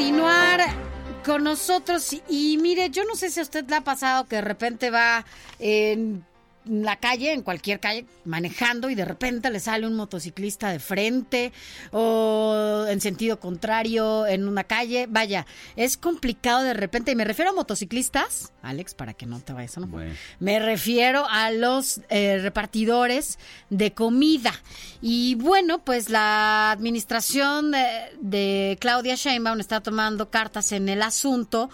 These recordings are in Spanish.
Continuar con nosotros. Y mire, yo no sé si a usted le ha pasado que de repente va en la calle, en cualquier calle, manejando y de repente le sale un motociclista de frente o en sentido contrario en una calle. Vaya, es complicado de repente. Y me refiero a motociclistas, Alex, para que no te vayas a no. Bueno. Me refiero a los eh, repartidores de comida. Y bueno, pues la administración de, de Claudia Sheinbaum está tomando cartas en el asunto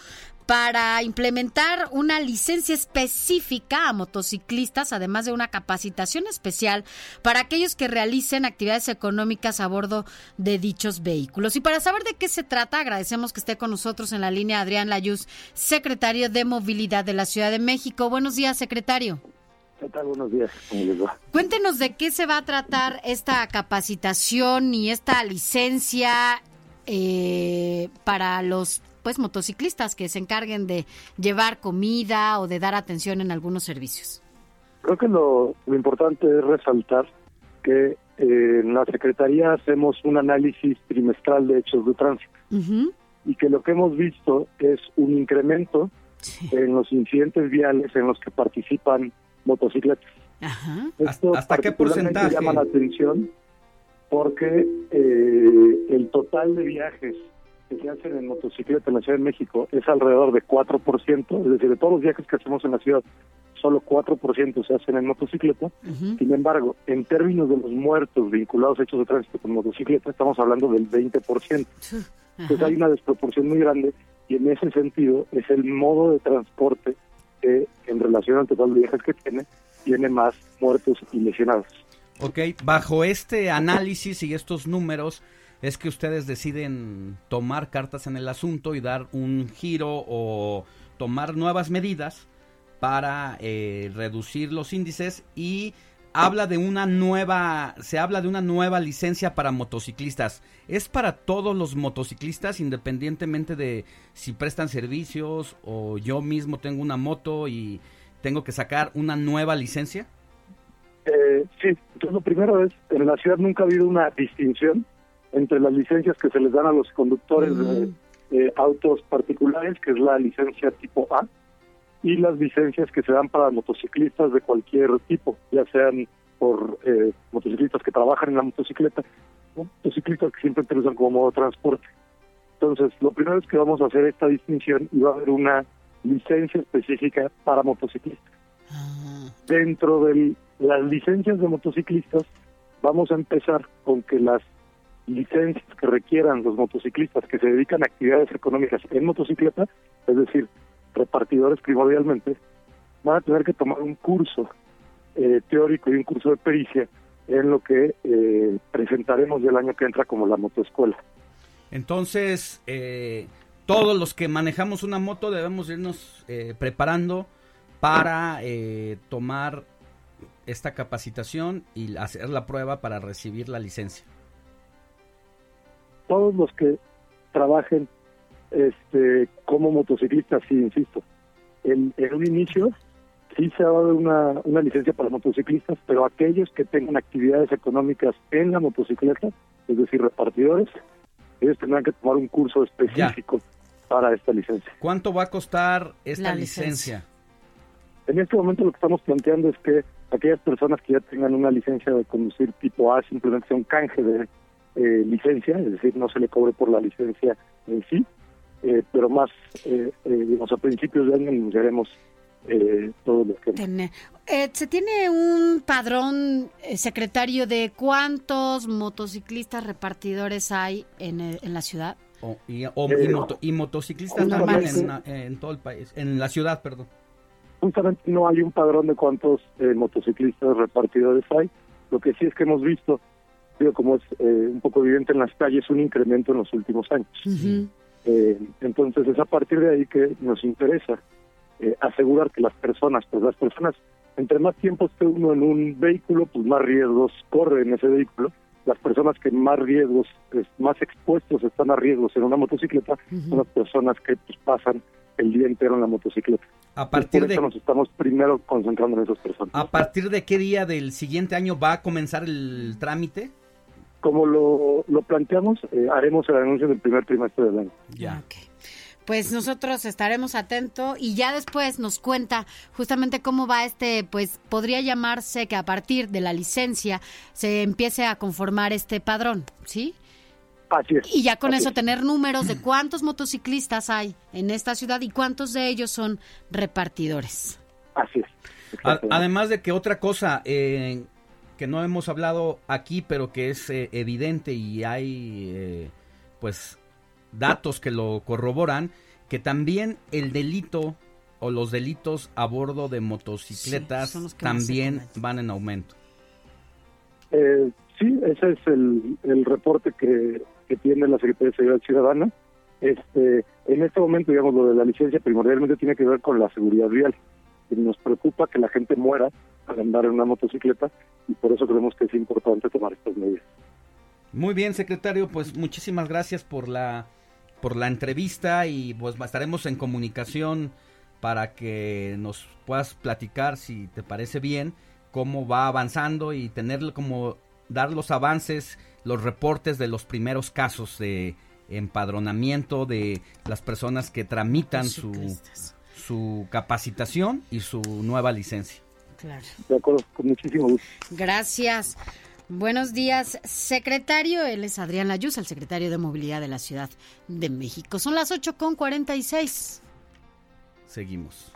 para implementar una licencia específica a motociclistas, además de una capacitación especial para aquellos que realicen actividades económicas a bordo de dichos vehículos. Y para saber de qué se trata, agradecemos que esté con nosotros en la línea Adrián Layuz, secretario de Movilidad de la Ciudad de México. Buenos días, secretario. ¿Qué tal? Buenos días. ¿Cómo les va? Cuéntenos de qué se va a tratar esta capacitación y esta licencia eh, para los pues motociclistas que se encarguen de llevar comida o de dar atención en algunos servicios. Creo que lo, lo importante es resaltar que eh, en la Secretaría hacemos un análisis trimestral de hechos de tránsito Ujú. y que lo que hemos visto es un incremento Sí. en los incidentes viales en los que participan motocicletas. Ajá. Esto ¿Hasta qué porcentaje? llama la atención porque eh, el total de viajes que se hacen en motocicleta en la Ciudad de México es alrededor de 4%, es decir, de todos los viajes que hacemos en la ciudad, solo 4% se hacen en motocicleta. Ujú. Sin embargo, en términos de los muertos vinculados a hechos de tránsito con motocicleta, estamos hablando del 20%. Entonces hay una desproporción muy grande y en ese sentido es el modo de transporte que en relación al total de viajes que tiene, tiene más muertos y lesionados. Ok, bajo este análisis y estos números es que ustedes deciden tomar cartas en el asunto y dar un giro o tomar nuevas medidas para eh, reducir los índices y habla de una nueva, se habla de una nueva licencia para motociclistas. ¿Es para todos los motociclistas independientemente de si prestan servicios o yo mismo tengo una moto y tengo que sacar una nueva licencia? Eh, sí, lo primero es, en la ciudad nunca ha habido una distinción entre las licencias que se les dan a los conductores de eh, autos particulares, que es la licencia tipo A, y las licencias que se dan para motociclistas de cualquier tipo, ya sean por eh, motociclistas que trabajan en la motocicleta, motociclistas que siempre usan como modo de transporte. Entonces, lo primero es que vamos a hacer esta distinción y va a haber una licencia específica para motociclistas. Ah, dentro de las licencias de motociclistas, vamos a empezar con que las licencias que requieran los motociclistas que se dedican a actividades económicas en motocicleta, es decir, repartidores primordialmente, van a tener que tomar un curso eh, teórico y un curso de pericia en lo que eh, presentaremos del año que entra como la motoescuela. Entonces, eh, todos los que manejamos una moto debemos irnos eh, preparando para tomar esta capacitación y hacer la prueba para recibir la licencia. Todos los que trabajen este como motociclistas, sí, insisto, en, en un inicio sí se ha dado una, una licencia para motociclistas, pero aquellos que tengan actividades económicas en la motocicleta, es decir, repartidores, ellos tendrán que tomar un curso específico para esta licencia. ¿Cuánto va a costar esta La licencia? licencia. En este momento lo que estamos planteando es que aquellas personas que ya tengan una licencia de conducir tipo A simplemente sea un canje de eh, licencia, es decir, no se le cobre por la licencia en sí, eh, pero más, eh, eh, digamos, a principios de año anunciaremos eh, todo lo que... Eh, ¿Se tiene un padrón, eh, secretario, de cuántos motociclistas repartidores hay en, el- en la ciudad? O- y, o- Eh, y moto- y motociclistas también en, en todo el país, en la ciudad, perdón. Justamente no hay un padrón de cuántos eh, motociclistas repartidores hay, lo que sí es que hemos visto digo, como es eh, un poco evidente en las calles, un incremento en los últimos años. Eh, entonces es a partir de ahí que nos interesa eh, asegurar que las personas, pues las personas, entre más tiempo esté uno en un vehículo, pues más riesgos corre en ese vehículo. Las personas que más riesgos, más expuestos están a riesgos en una motocicleta son las personas que pues, pasan el día entero en la motocicleta. A partir de nos estamos primero concentrando en esas personas. ¿A partir de qué día del siguiente año va a comenzar el trámite? Como lo, lo planteamos, eh, haremos el anuncio del primer trimestre del año. Ya. Pues nosotros estaremos atentos y ya después nos cuenta justamente cómo va este, pues podría llamarse que a partir de la licencia se empiece a conformar este padrón, ¿sí? Así es. Y ya con eso tener números de cuántos motociclistas hay en esta ciudad y cuántos de ellos son repartidores. Así es. Además de que otra cosa eh, que no hemos hablado aquí, pero que es eh, evidente y hay eh, pues datos que lo corroboran, que también el delito o los delitos a bordo de motocicletas también van en aumento. Eh, sí, ese es el, el reporte que, que, tiene la Secretaría de Seguridad Ciudadana. Este, en este momento, digamos, lo de la licencia primordialmente tiene que ver con la seguridad vial. Y nos preocupa que la gente muera al andar en una motocicleta y por eso creemos que es importante tomar estas medidas. Muy bien, secretario, pues muchísimas gracias por la por la entrevista y pues estaremos en comunicación para que nos puedas platicar si te parece bien cómo va avanzando y tener como dar los avances, los reportes de los primeros casos de empadronamiento de las personas que tramitan su, su capacitación y su nueva licencia. Claro. De acuerdo, con muchísimo gusto. Gracias. Buenos días, secretario. Él es Adrián Layuz, el secretario de Movilidad de la Ciudad de México. Son las 8 con 46. Seguimos.